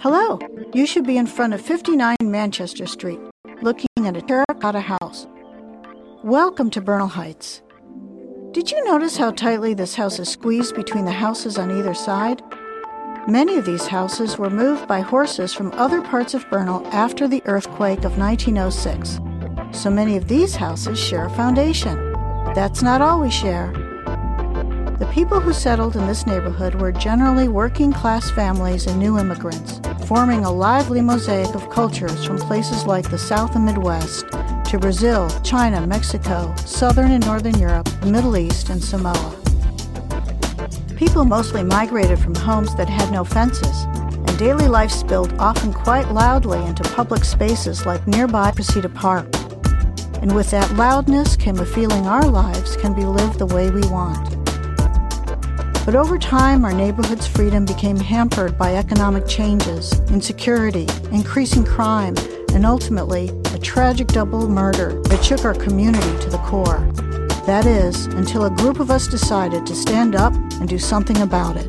Hello, you should be in front of 59 Manchester Street, looking at a terracotta house. Welcome to Bernal Heights. Did you notice how tightly this house is squeezed between the houses on either side? Many of these houses were moved by horses from other parts of Bernal after the earthquake of 1906. So many of these houses share a foundation. That's not all we share. The people who settled in this neighborhood were generally working class families and new immigrants, forming a lively mosaic of cultures from places like the South and Midwest to Brazil, China, Mexico, Southern and Northern Europe, the Middle East, and Samoa. People mostly migrated from homes that had no fences, and daily life spilled often quite loudly into public spaces like nearby Precita Park. And with that loudness came a feeling our lives can be lived the way we want. But over time, our neighborhood's freedom became hampered by economic changes, insecurity, increasing crime, and ultimately, a tragic double murder that shook our community to the core. That is, until a group of us decided to stand up and do something about it.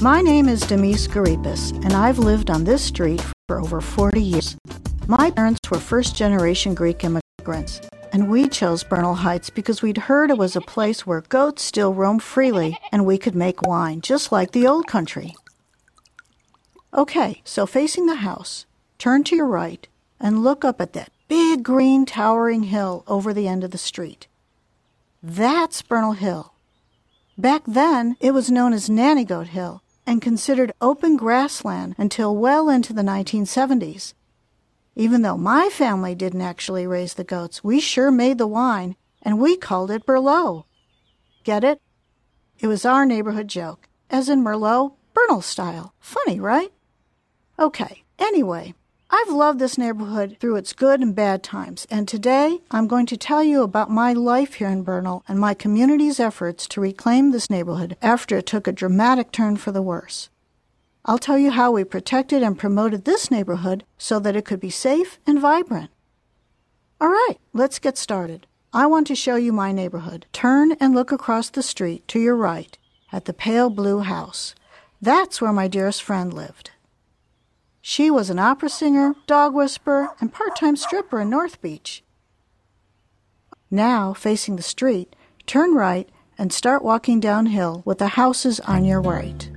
My name is Demece Garepis, and I've lived on this street for over 40 years. My parents were first generation Greek immigrants, and we chose Bernal Heights because we'd heard it was a place where goats still roam freely and we could make wine, just like the old country. Okay, so facing the house, turn to your right and look up at that big green towering hill over the end of the street. That's Bernal Hill. Back then, it was known as Nanny Goat Hill and considered open grassland until well into the 1970s. Even though my family didn't actually raise the goats, we sure made the wine, and we called it Merlot. Get it? It was our neighborhood joke, as in Merlot, Bernal style. Funny, right? Okay, anyway, I've loved this neighborhood through its good and bad times, and today I'm going to tell you about my life here in Bernal and my community's efforts to reclaim this neighborhood after it took a dramatic turn for the worse. I'll tell you how we protected and promoted this neighborhood so that it could be safe and vibrant. All right, let's get started. I want to show you my neighborhood. Turn and look across the street to your right at the pale blue house. That's where my dearest friend lived. She was an opera singer, dog whisperer, and part time stripper in North Beach. Now, facing the street, turn right and start walking downhill with the houses on your right.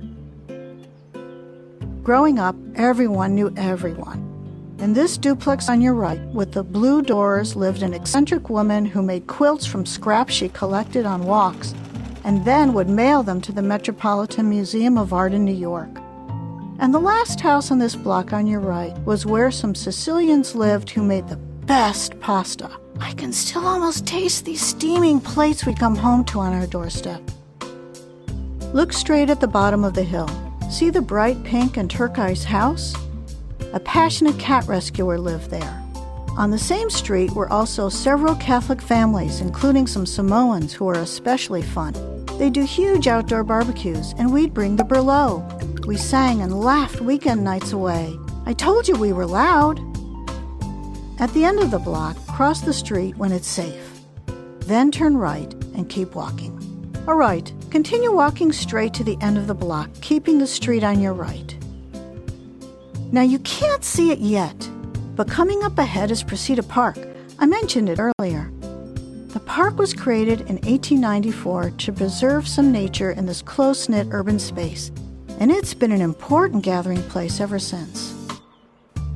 Growing up, everyone knew everyone. In this duplex on your right, with the blue doors, lived an eccentric woman who made quilts from scraps she collected on walks and then would mail them to the Metropolitan Museum of Art in New York. And the last house on this block on your right was where some Sicilians lived who made the best pasta. I can still almost taste these steaming plates we come home to on our doorstep. Look straight at the bottom of the hill. See the bright pink and turquoise house? A passionate cat rescuer lived there. On the same street were also several Catholic families, including some Samoans who are especially fun. They do huge outdoor barbecues, and we'd bring the Merlot. We sang and laughed weekend nights away. I told you we were loud. At the end of the block, cross the street when it's safe. Then turn right and keep walking. All right, continue walking straight to the end of the block, keeping the street on your right. Now you can't see it yet, but coming up ahead is Precita Park. I mentioned it earlier. The park was created in 1894 to preserve some nature in this close knit urban space and it's been an important gathering place ever since.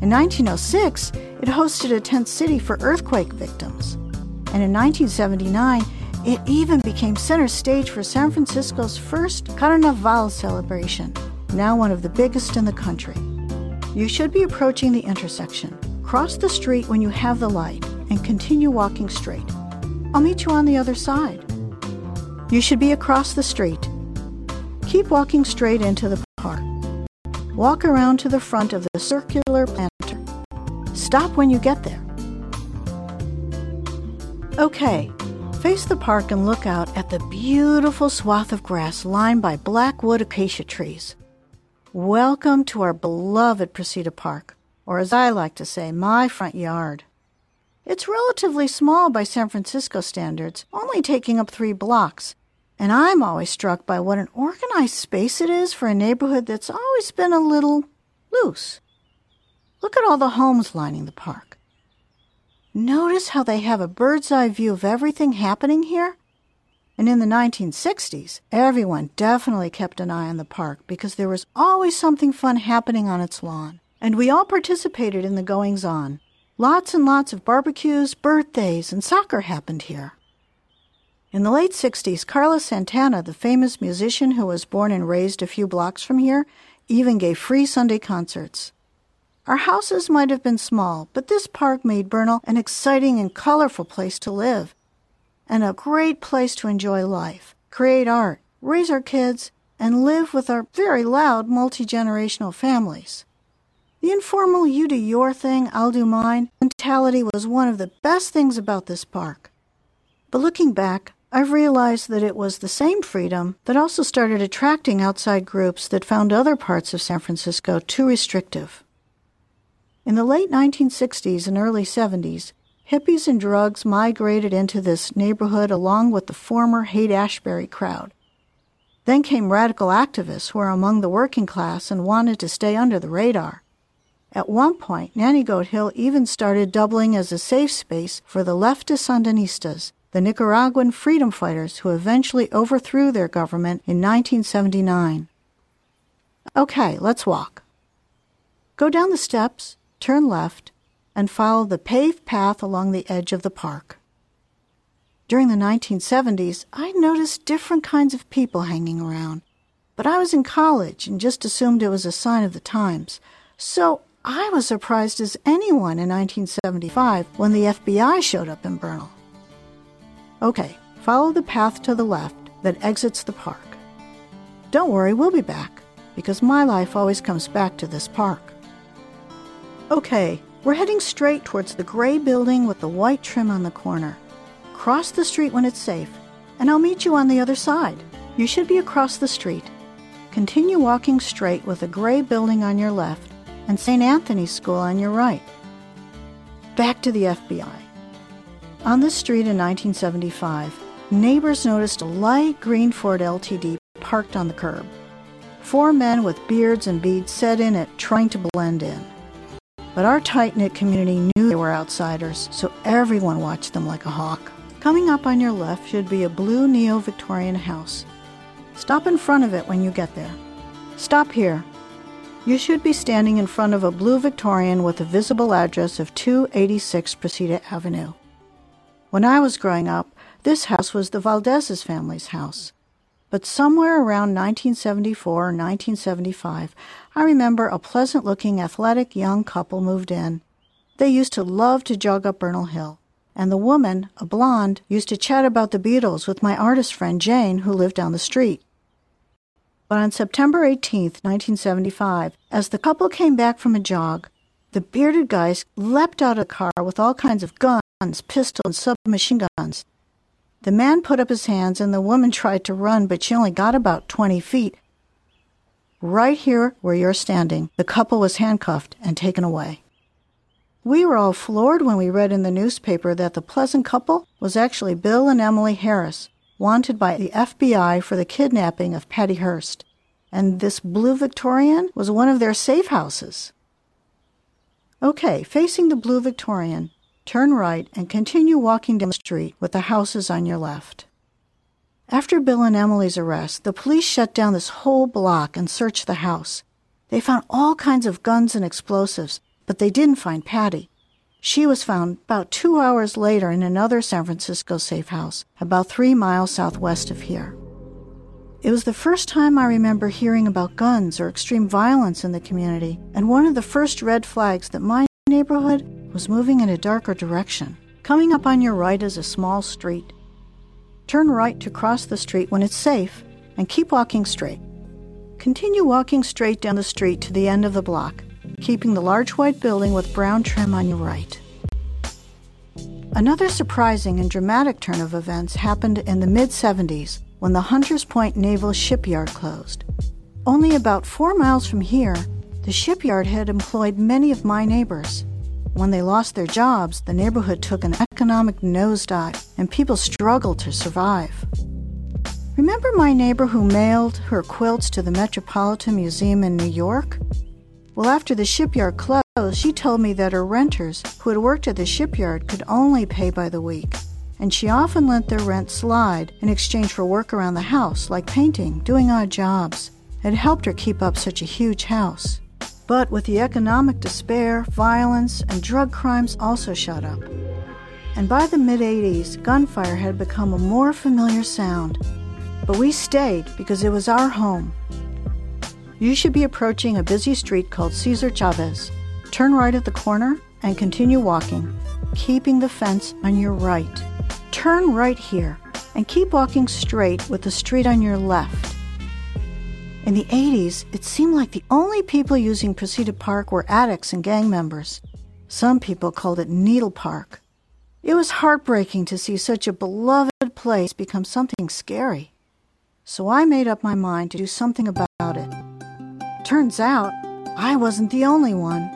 In 1906, it hosted a tent city for earthquake victims. And in 1979, it even became center stage for San Francisco's first Carnaval celebration, now one of the biggest in the country. You should be approaching the intersection. Cross the street when you have the light and continue walking straight. I'll meet you on the other side. You should be across the street Keep walking straight into the park. Walk around to the front of the circular planter. Stop when you get there. Okay, face the park and look out at the beautiful swath of grass lined by blackwood acacia trees. Welcome to our beloved Precita Park, or as I like to say, my front yard. It's relatively small by San Francisco standards, only taking up three blocks, And I'm always struck by what an organized space it is for a neighborhood that's always been a little loose. Look at all the homes lining the park. Notice how they have a bird's eye view of everything happening here? And in the 1960s, everyone definitely kept an eye on the park because there was always something fun happening on its lawn. And we all participated in the goings on. Lots and lots of barbecues, birthdays, and soccer happened here. In the late 60s, Carlos Santana, the famous musician who was born and raised a few blocks from here, even gave free Sunday concerts. Our houses might have been small, but this park made Bernal an exciting and colorful place to live, and a great place to enjoy life, create art, raise our kids, and live with our very loud multi generational families. The informal you do your thing, I'll do mine mentality was one of the best things about this park. But looking back, I've realized that it was the same freedom that also started attracting outside groups that found other parts of San Francisco too restrictive. In the late 1960s and early 70s, hippies and drugs migrated into this neighborhood along with the former Haight Ashbury crowd. Then came radical activists who were among the working class and wanted to stay under the radar. At one point, Nanny Goat Hill even started doubling as a safe space for the leftist Sandinistas the Nicaraguan freedom fighters who eventually overthrew their government in 1979. Okay, let's walk. Go down the steps, turn left, and follow the paved path along the edge of the park. During the 1970s, I noticed different kinds of people hanging around, but I was in college and just assumed it was a sign of the times. So I was surprised as anyone in 1975 when the FBI showed up in Bernal. Okay, follow the path to the left that exits the park. Don't worry, we'll be back, because my life always comes back to this park. Okay, we're heading straight towards the gray building with the white trim on the corner. Cross the street when it's safe, and I'll meet you on the other side. You should be across the street. Continue walking straight with a gray building on your left and St. Anthony's School on your right. Back to the FBI. On this street in 1975, neighbors noticed a light green Ford LTD parked on the curb. Four men with beards and beads set in it, trying to blend in. But our tight knit community knew they were outsiders, so everyone watched them like a hawk. Coming up on your left should be a blue neo Victorian house. Stop in front of it when you get there. Stop here. You should be standing in front of a blue Victorian with a visible address of 286 Precita Avenue. When I was growing up, this house was the Valdez's family's house. But somewhere around 1974 or 1975, I remember a pleasant looking athletic young couple moved in. They used to love to jog up Bernal Hill. And the woman, a blonde, used to chat about the Beatles with my artist friend Jane, who lived down the street. But on September 18, 1975, as the couple came back from a jog, the bearded guys leapt out of the car with all kinds of guns pistols, and submachine guns. The man put up his hands and the woman tried to run, but she only got about 20 feet. Right here where you're standing, the couple was handcuffed and taken away. We were all floored when we read in the newspaper that the pleasant couple was actually Bill and Emily Harris, wanted by the FBI for the kidnapping of Patty Hearst. And this blue Victorian was one of their safe houses. Okay, facing the blue Victorian, turn right, and continue walking down the street with the houses on your left. After Bill and Emily's arrest, the police shut down this whole block and searched the house. They found all kinds of guns and explosives, but they didn't find Patty. She was found about two hours later in another San Francisco safe house, about three miles southwest of here. It was the first time I remember hearing about guns or extreme violence in the community, and one of the first red flags that my neighborhood was moving in a darker direction. Coming up on your right is a small street. Turn right to cross the street when it's safe and keep walking straight. Continue walking straight down the street to the end of the block, keeping the large white building with brown trim on your right. Another surprising and dramatic turn of events happened in the mid 70s when the Hunters Point Naval Shipyard closed. Only about four miles from here, the shipyard had employed many of my neighbors. When they lost their jobs, the neighborhood took an economic nosedive and people struggled to survive. Remember my neighbor who mailed her quilts to the Metropolitan Museum in New York? Well, after the shipyard closed, she told me that her renters, who had worked at the shipyard, could only pay by the week, and she often let their rent slide in exchange for work around the house, like painting, doing odd jobs. It helped her keep up such a huge house. But with the economic despair, violence, and drug crimes also shot up. And by the mid 80s, gunfire had become a more familiar sound. But we stayed because it was our home. You should be approaching a busy street called Cesar Chavez. Turn right at the corner and continue walking, keeping the fence on your right. Turn right here and keep walking straight with the street on your left. In the 80s, it seemed like the only people using Precita Park were addicts and gang members. Some people called it Needle Park. It was heartbreaking to see such a beloved place become something scary. So I made up my mind to do something about it. Turns out, I wasn't the only one.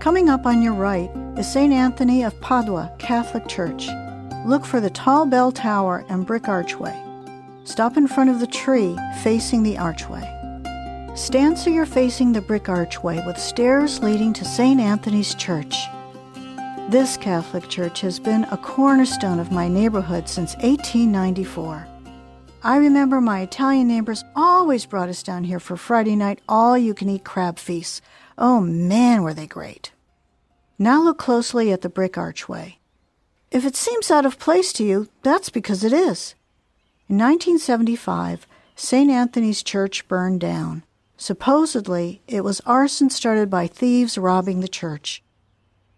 Coming up on your right is St. Anthony of Padua Catholic Church. Look for the tall bell tower and brick archway. Stop in front of the tree facing the archway. Stand so you're facing the brick archway with stairs leading to St. Anthony's Church. This Catholic church has been a cornerstone of my neighborhood since 1894. I remember my Italian neighbors always brought us down here for Friday night all you can eat crab feasts. Oh man, were they great. Now look closely at the brick archway. If it seems out of place to you, that's because it is. In 1975, St. Anthony's Church burned down. Supposedly, it was arson started by thieves robbing the church.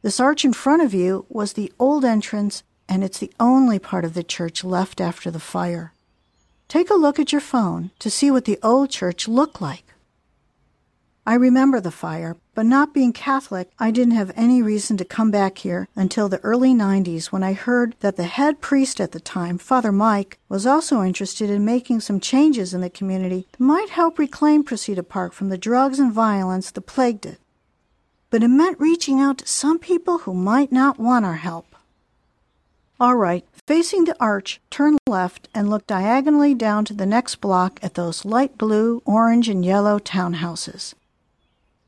This arch in front of you was the old entrance, and it's the only part of the church left after the fire. Take a look at your phone to see what the old church looked like. I remember the fire, but not being Catholic, I didn't have any reason to come back here until the early 90s when I heard that the head priest at the time, Father Mike, was also interested in making some changes in the community that might help reclaim Precita Park from the drugs and violence that plagued it but it meant reaching out to some people who might not want our help. All right, facing the arch, turn left and look diagonally down to the next block at those light blue, orange, and yellow townhouses.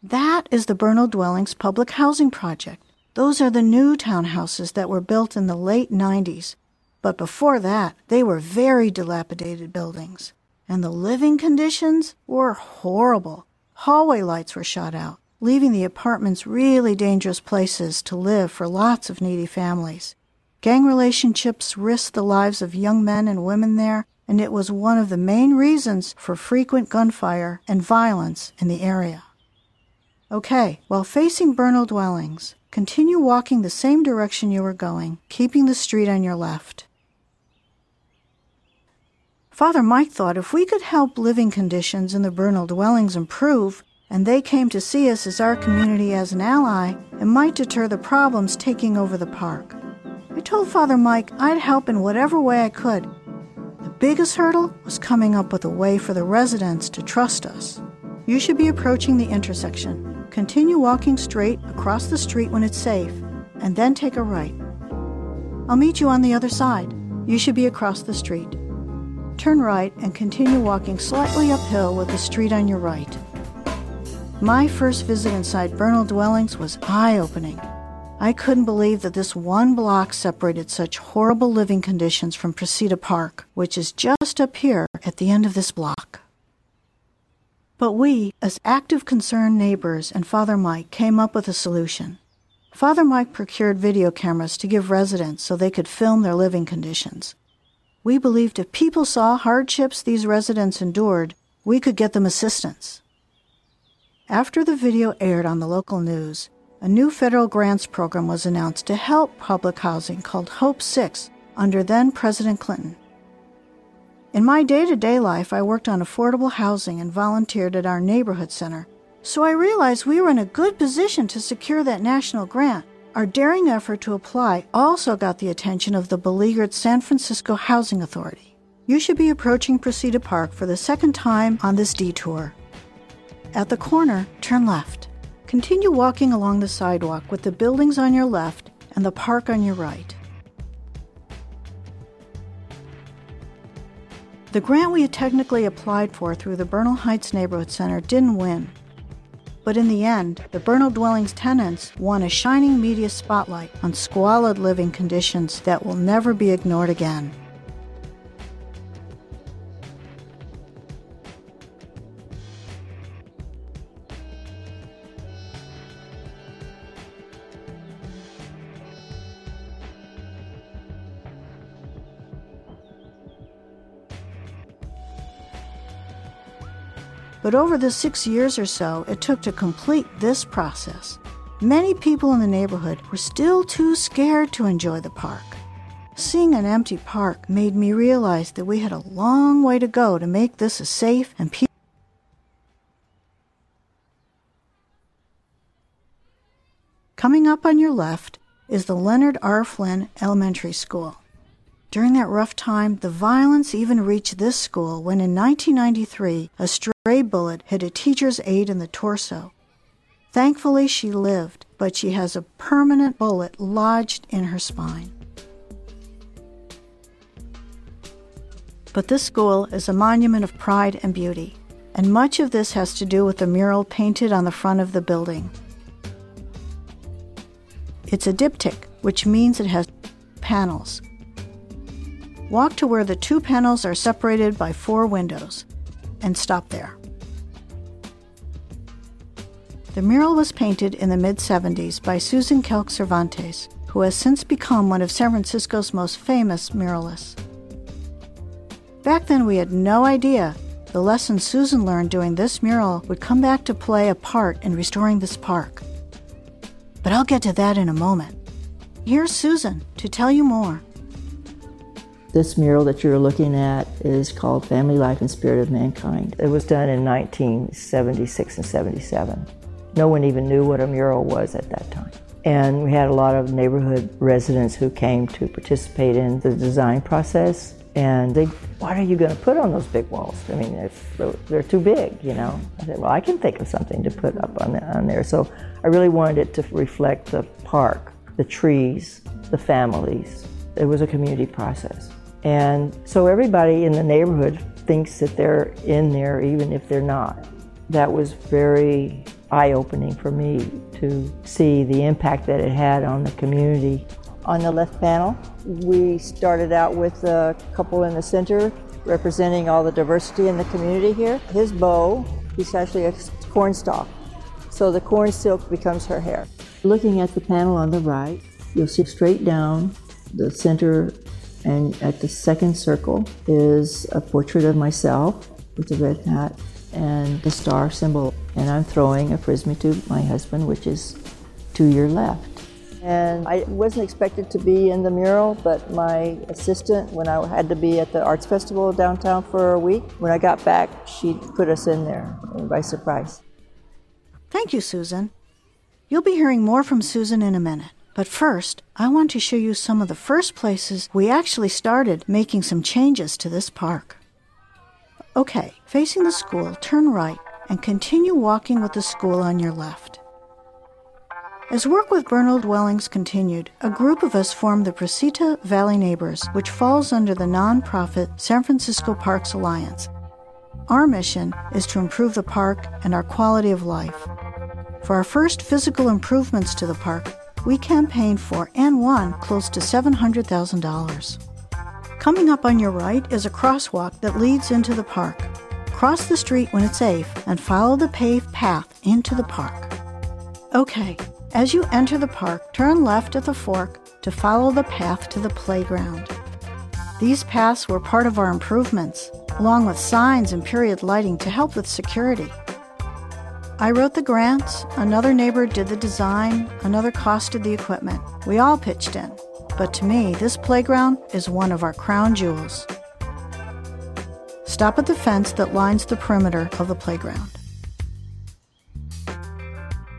That is the Bernal Dwellings Public Housing Project. Those are the new townhouses that were built in the late 90s. But before that, they were very dilapidated buildings. And the living conditions were horrible. Hallway lights were shot out leaving the apartments really dangerous places to live for lots of needy families. Gang relationships risked the lives of young men and women there, and it was one of the main reasons for frequent gunfire and violence in the area. Okay, while facing Bernal dwellings, continue walking the same direction you were going, keeping the street on your left. Father Mike thought if we could help living conditions in the Bernal dwellings improve, and they came to see us as our community as an ally it might deter the problems taking over the park. I told Father Mike I'd help in whatever way I could. The biggest hurdle was coming up with a way for the residents to trust us. You should be approaching the intersection. Continue walking straight across the street when it's safe, and then take a right. I'll meet you on the other side. You should be across the street. Turn right and continue walking slightly uphill with the street on your right. My first visit inside Bernal Dwellings was eye opening. I couldn't believe that this one block separated such horrible living conditions from Precita Park, which is just up here at the end of this block. But we, as active concerned neighbors and Father Mike, came up with a solution. Father Mike procured video cameras to give residents so they could film their living conditions. We believed if people saw hardships these residents endured, we could get them assistance. After the video aired on the local news, a new federal grants program was announced to help public housing called Hope 6 under then President Clinton. In my day to day life, I worked on affordable housing and volunteered at our neighborhood center, so I realized we were in a good position to secure that national grant. Our daring effort to apply also got the attention of the beleaguered San Francisco Housing Authority. You should be approaching Precita Park for the second time on this detour. At the corner, turn left. Continue walking along the sidewalk with the buildings on your left and the park on your right. The grant we had technically applied for through the Bernal Heights Neighborhood Center didn't win. But in the end, the Bernal Dwellings tenants won a shining media spotlight on squalid living conditions that will never be ignored again. But over the six years or so it took to complete this process, many people in the neighborhood were still too scared to enjoy the park. Seeing an empty park made me realize that we had a long way to go to make this a safe and peaceful. Coming up on your left is the Leonard R. Flynn Elementary School. During that rough time, the violence even reached this school when in 1993 a stray bullet hit a teacher's aide in the torso. Thankfully, she lived, but she has a permanent bullet lodged in her spine. But this school is a monument of pride and beauty, and much of this has to do with the mural painted on the front of the building. It's a diptych, which means it has panels, Walk to where the two panels are separated by four windows and stop there. The mural was painted in the mid 70s by Susan Kelk Cervantes, who has since become one of San Francisco's most famous muralists. Back then, we had no idea the lessons Susan learned doing this mural would come back to play a part in restoring this park. But I'll get to that in a moment. Here's Susan to tell you more. This mural that you're looking at is called Family Life and Spirit of Mankind. It was done in 1976 and 77. No one even knew what a mural was at that time. And we had a lot of neighborhood residents who came to participate in the design process. And they, what are you going to put on those big walls? I mean, they're too big, you know. I said, well, I can think of something to put up on, the, on there. So I really wanted it to reflect the park, the trees, the families. It was a community process. And so everybody in the neighborhood thinks that they're in there even if they're not. That was very eye opening for me to see the impact that it had on the community. On the left panel, we started out with a couple in the center representing all the diversity in the community here. His bow, he's actually a corn stalk, so the corn silk becomes her hair. Looking at the panel on the right, you'll see straight down the center and at the second circle is a portrait of myself with a red hat and the star symbol. And I'm throwing a frisbee to my husband, which is to your left. And I wasn't expected to be in the mural, but my assistant, when I had to be at the arts festival downtown for a week, when I got back, she put us in there by surprise. Thank you, Susan. You'll be hearing more from Susan in a minute. But first, I want to show you some of the first places we actually started making some changes to this park. Okay, facing the school, turn right and continue walking with the school on your left. As work with Bernal Dwellings continued, a group of us formed the Precita Valley Neighbors, which falls under the nonprofit San Francisco Parks Alliance. Our mission is to improve the park and our quality of life. For our first physical improvements to the park, we campaigned for and won close to $700,000. Coming up on your right is a crosswalk that leads into the park. Cross the street when it's safe and follow the paved path into the park. Okay, as you enter the park, turn left at the fork to follow the path to the playground. These paths were part of our improvements, along with signs and period lighting to help with security. I wrote the grants, another neighbor did the design, another costed the equipment. We all pitched in. But to me, this playground is one of our crown jewels. Stop at the fence that lines the perimeter of the playground.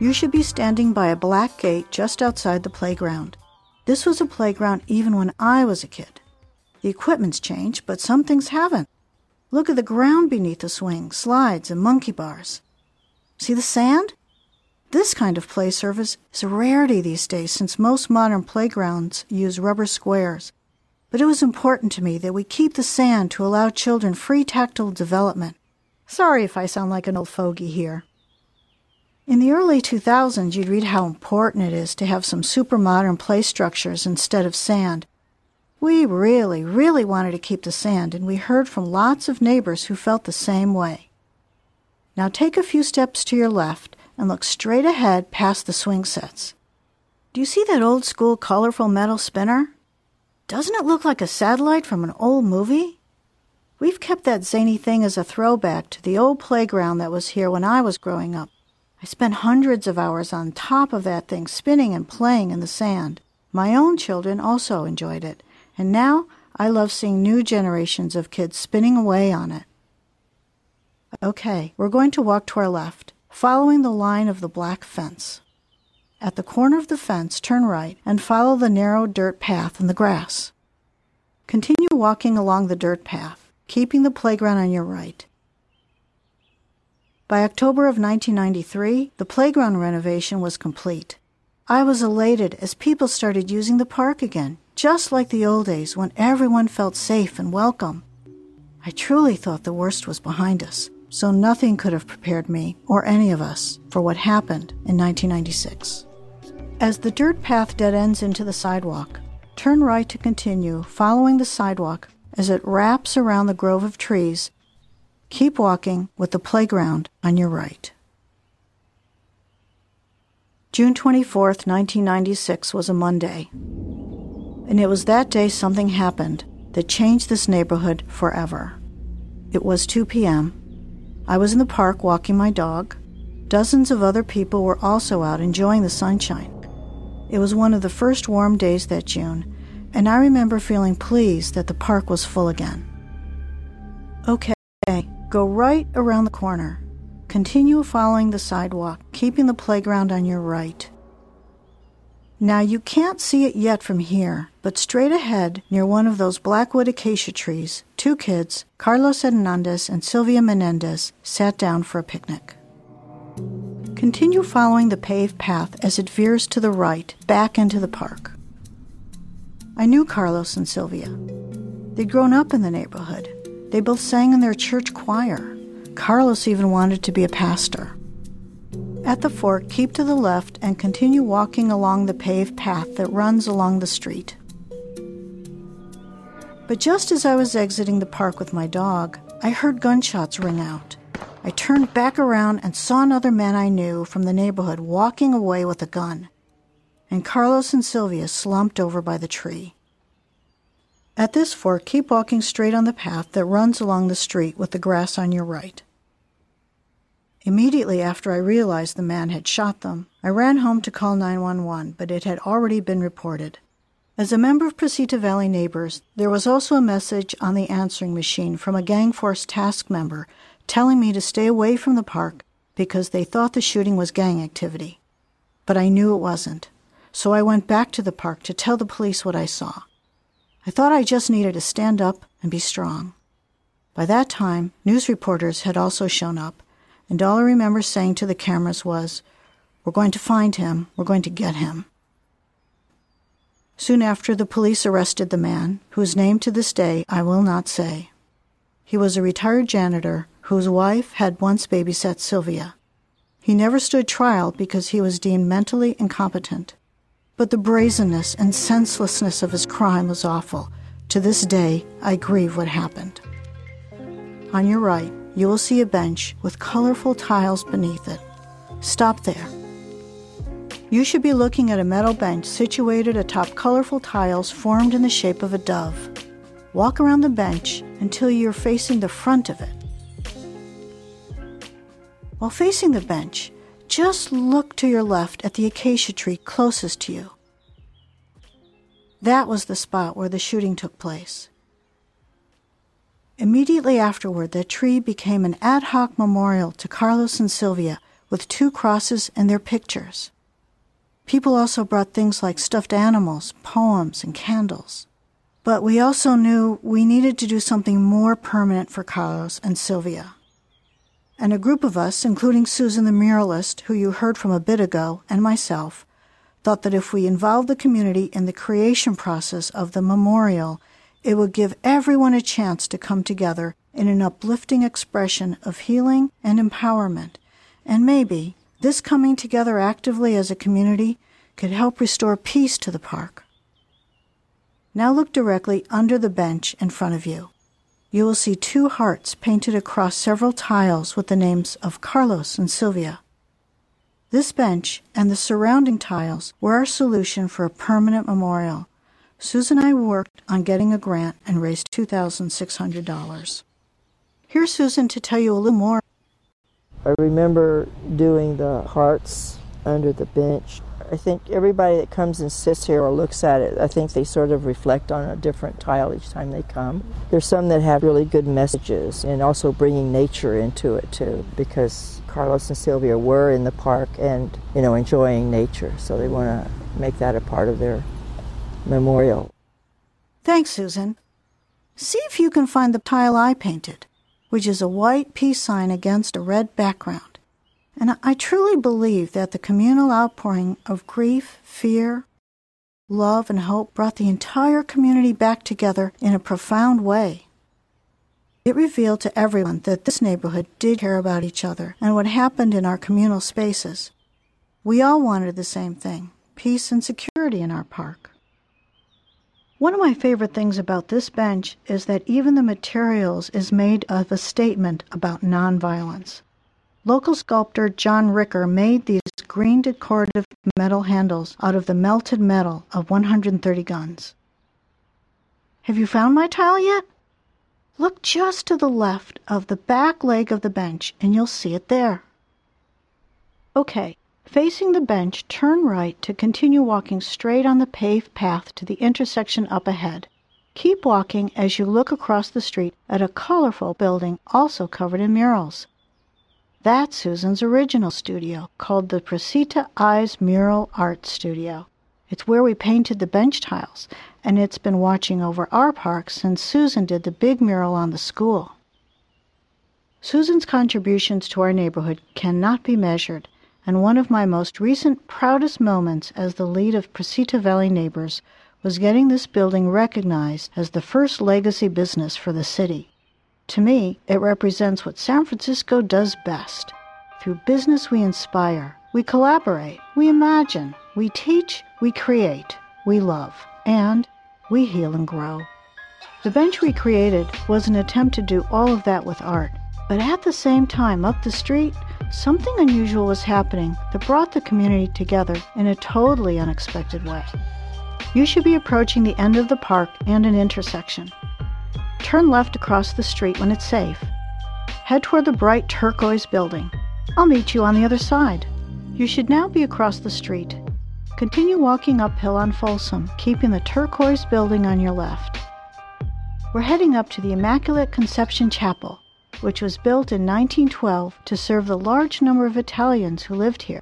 You should be standing by a black gate just outside the playground. This was a playground even when I was a kid. The equipment's changed, but some things haven't. Look at the ground beneath the swing, slides, and monkey bars. See the sand? This kind of play surface is a rarity these days since most modern playgrounds use rubber squares. but it was important to me that we keep the sand to allow children free tactile development. Sorry if I sound like an old fogey here. In the early 2000s, you'd read how important it is to have some super modern play structures instead of sand. We really, really wanted to keep the sand, and we heard from lots of neighbors who felt the same way. Now take a few steps to your left and look straight ahead past the swing sets. Do you see that old school colorful metal spinner? Doesn't it look like a satellite from an old movie? We've kept that zany thing as a throwback to the old playground that was here when I was growing up. I spent hundreds of hours on top of that thing spinning and playing in the sand. My own children also enjoyed it, and now I love seeing new generations of kids spinning away on it. Okay, we're going to walk to our left, following the line of the black fence. At the corner of the fence, turn right and follow the narrow dirt path in the grass. Continue walking along the dirt path, keeping the playground on your right. By October of 1993, the playground renovation was complete. I was elated as people started using the park again, just like the old days when everyone felt safe and welcome. I truly thought the worst was behind us, so nothing could have prepared me, or any of us, for what happened in 1996. As the dirt path dead ends into the sidewalk, turn right to continue following the sidewalk as it wraps around the grove of trees Keep walking with the playground on your right. June 24th, 1996 was a Monday. And it was that day something happened that changed this neighborhood forever. It was 2 p.m. I was in the park walking my dog. Dozens of other people were also out enjoying the sunshine. It was one of the first warm days that June, and I remember feeling pleased that the park was full again. Okay, Go right around the corner. Continue following the sidewalk, keeping the playground on your right. Now you can't see it yet from here, but straight ahead, near one of those blackwood acacia trees, two kids, Carlos Hernandez and Sylvia Menendez, sat down for a picnic. Continue following the paved path as it veers to the right, back into the park. I knew Carlos and Sylvia. They'd grown up in the neighborhood. They both sang in their church choir. Carlos even wanted to be a pastor. At the fork, keep to the left and continue walking along the paved path that runs along the street. But just as I was exiting the park with my dog, I heard gunshots ring out. I turned back around and saw another man I knew from the neighborhood walking away with a gun. And Carlos and Sylvia slumped over by the tree. At this fork, keep walking straight on the path that runs along the street with the grass on your right. Immediately after I realized the man had shot them, I ran home to call 911, but it had already been reported. As a member of Precita Valley Neighbors, there was also a message on the answering machine from a gang force task member telling me to stay away from the park because they thought the shooting was gang activity. But I knew it wasn't, so I went back to the park to tell the police what I saw. I thought I just needed to stand up and be strong. By that time, news reporters had also shown up, and all I remember saying to the cameras was, We're going to find him, we're going to get him. Soon after, the police arrested the man, whose name to this day I will not say. He was a retired janitor whose wife had once babysat Sylvia. He never stood trial because he was deemed mentally incompetent. But the brazenness and senselessness of his crime was awful. To this day, I grieve what happened. On your right, you will see a bench with colorful tiles beneath it. Stop there. You should be looking at a metal bench situated atop colorful tiles formed in the shape of a dove. Walk around the bench until you're facing the front of it. While facing the bench, just look to your left at the acacia tree closest to you. That was the spot where the shooting took place. Immediately afterward, that tree became an ad hoc memorial to Carlos and Sylvia with two crosses and their pictures. People also brought things like stuffed animals, poems, and candles. But we also knew we needed to do something more permanent for Carlos and Sylvia. And a group of us, including Susan the muralist, who you heard from a bit ago, and myself, thought that if we involved the community in the creation process of the memorial, It would give everyone a chance to come together in an uplifting expression of healing and empowerment. And maybe this coming together actively as a community could help restore peace to the park. Now look directly under the bench in front of you. You will see two hearts painted across several tiles with the names of Carlos and Sylvia. This bench and the surrounding tiles were our solution for a permanent memorial. Susan and I worked on getting a grant and raised $2,600. Here's Susan to tell you a little more. I remember doing the hearts under the bench. I think everybody that comes and sits here or looks at it, I think they sort of reflect on a different tile each time they come. There's some that have really good messages and also bringing nature into it too because Carlos and Sylvia were in the park and, you know, enjoying nature. So they want to make that a part of their memorial. Thanks, Susan. See if you can find the tile I painted, which is a white peace sign against a red background. And I truly believe that the communal outpouring of grief, fear, love, and hope brought the entire community back together in a profound way. It revealed to everyone that this neighborhood did care about each other and what happened in our communal spaces. We all wanted the same thing peace and security in our park. One of my favorite things about this bench is that even the materials is made of a statement about nonviolence. Local sculptor John Ricker made these green decorative metal handles out of the melted metal of 130 guns. Have you found my tile yet? Look just to the left of the back leg of the bench and you'll see it there. Okay, facing the bench, turn right to continue walking straight on the paved path to the intersection up ahead. Keep walking as you look across the street at a colorful building also covered in murals. That's Susan's original studio, called the Precita Eyes Mural Art Studio. It's where we painted the bench tiles, and it's been watching over our park since Susan did the big mural on the school. Susan's contributions to our neighborhood cannot be measured, and one of my most recent proudest moments as the lead of Precita Valley Neighbors was getting this building recognized as the first legacy business for the city. To me, it represents what San Francisco does best. Through business, we inspire, we collaborate, we imagine, we teach, we create, we love, and we heal and grow. The bench we created was an attempt to do all of that with art. But at the same time, up the street, something unusual was happening that brought the community together in a totally unexpected way. You should be approaching the end of the park and an intersection. Turn left across the street when it's safe. Head toward the bright turquoise building. I'll meet you on the other side. You should now be across the street. Continue walking uphill on Folsom, keeping the turquoise building on your left. We're heading up to the Immaculate Conception Chapel, which was built in 1912 to serve the large number of Italians who lived here.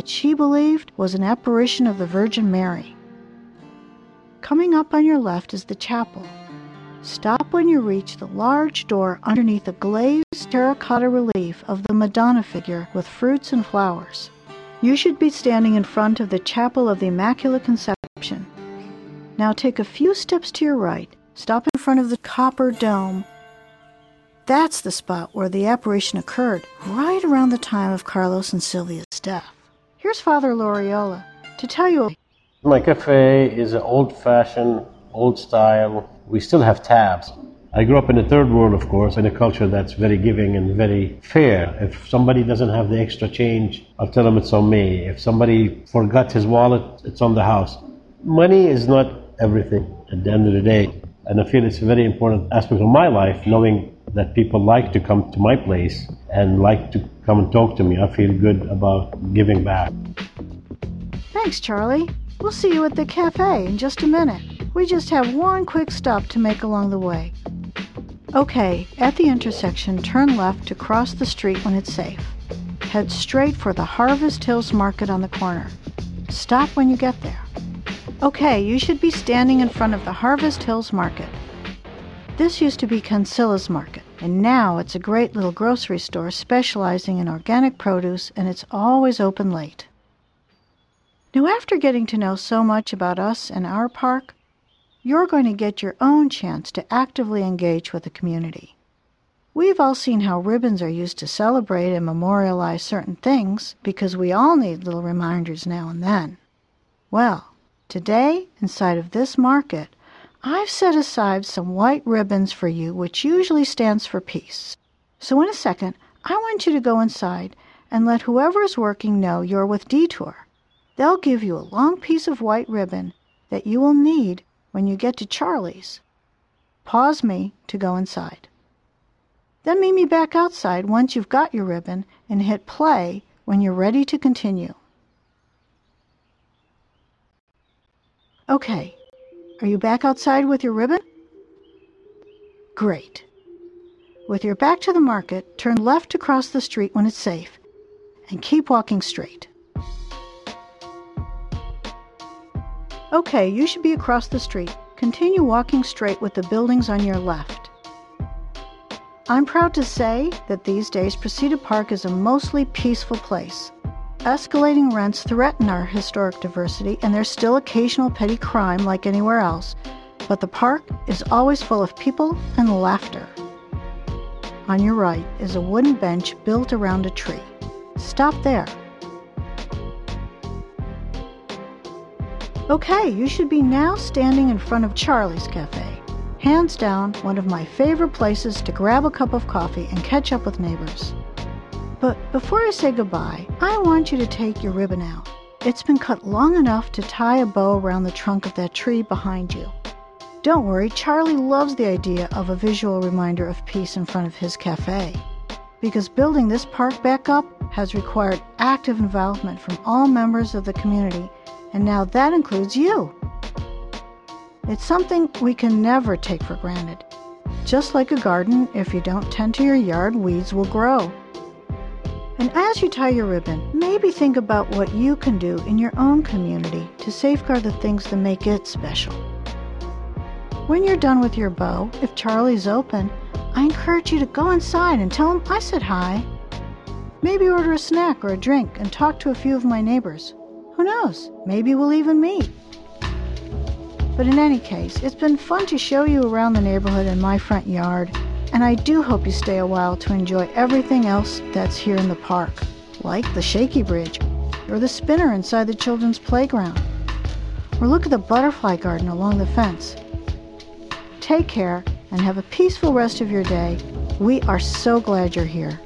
That she believed was an apparition of the Virgin Mary. Coming up on your left is the chapel. Stop when you reach the large door underneath a glazed terracotta relief of the Madonna figure with fruits and flowers. You should be standing in front of the Chapel of the Immaculate Conception. Now take a few steps to your right. Stop in front of the copper dome. That's the spot where the apparition occurred, right around the time of Carlos and Sylvia's death. Here's Father Loriola to tell you. My cafe is old fashioned, old style. We still have tabs. I grew up in the third world, of course, in a culture that's very giving and very fair. If somebody doesn't have the extra change, I'll tell them it's on me. If somebody forgot his wallet, it's on the house. Money is not everything at the end of the day. And I feel it's a very important aspect of my life, knowing that people like to come to my place and like to come and talk to me. I feel good about giving back. Thanks, Charlie. We'll see you at the cafe in just a minute. We just have one quick stop to make along the way. Okay, at the intersection, turn left to cross the street when it's safe. Head straight for the Harvest Hills Market on the corner. Stop when you get there. Okay, you should be standing in front of the Harvest Hills Market. This used to be Cancilla's Market, and now it's a great little grocery store specializing in organic produce, and it's always open late. Now, after getting to know so much about us and our park, you're going to get your own chance to actively engage with the community. We've all seen how ribbons are used to celebrate and memorialize certain things because we all need little reminders now and then. Well, today, inside of this market, I've set aside some white ribbons for you, which usually stands for peace. So, in a second, I want you to go inside and let whoever is working know you're with Detour. They'll give you a long piece of white ribbon that you will need when you get to Charlie's. Pause me to go inside. Then meet me back outside once you've got your ribbon and hit play when you're ready to continue. Okay, are you back outside with your ribbon? Great. With your back to the market, turn left to cross the street when it's safe, and keep walking straight. Okay, you should be across the street. Continue walking straight with the buildings on your left. I'm proud to say that these days Precita Park is a mostly peaceful place. Escalating rents threaten our historic diversity, and there's still occasional petty crime like anywhere else, but the park is always full of people and laughter. On your right is a wooden bench built around a tree. Stop there. Okay, you should be now standing in front of Charlie's Cafe. Hands down, one of my favorite places to grab a cup of coffee and catch up with neighbors. But before I say goodbye, I want you to take your ribbon out. It's been cut long enough to tie a bow around the trunk of that tree behind you. Don't worry, Charlie loves the idea of a visual reminder of peace in front of his cafe. Because building this park back up has required active involvement from all members of the community, and now that includes you. It's something we can never take for granted. Just like a garden, if you don't tend to your yard, weeds will grow. And as you tie your ribbon, maybe think about what you can do in your own community to safeguard the things that make it special. When you're done with your bow, if Charlie's open, I encourage you to go inside and tell him I said hi. Maybe order a snack or a drink and talk to a few of my neighbors. Who knows? Maybe we'll even meet. But in any case, it's been fun to show you around the neighborhood and my front yard and I do hope you stay a while to enjoy everything else that's here in the park, like the Shaky Bridge, or the spinner inside the children's playground, or look at the butterfly garden along the fence. Take care and have a peaceful rest of your day. We are so glad you're here.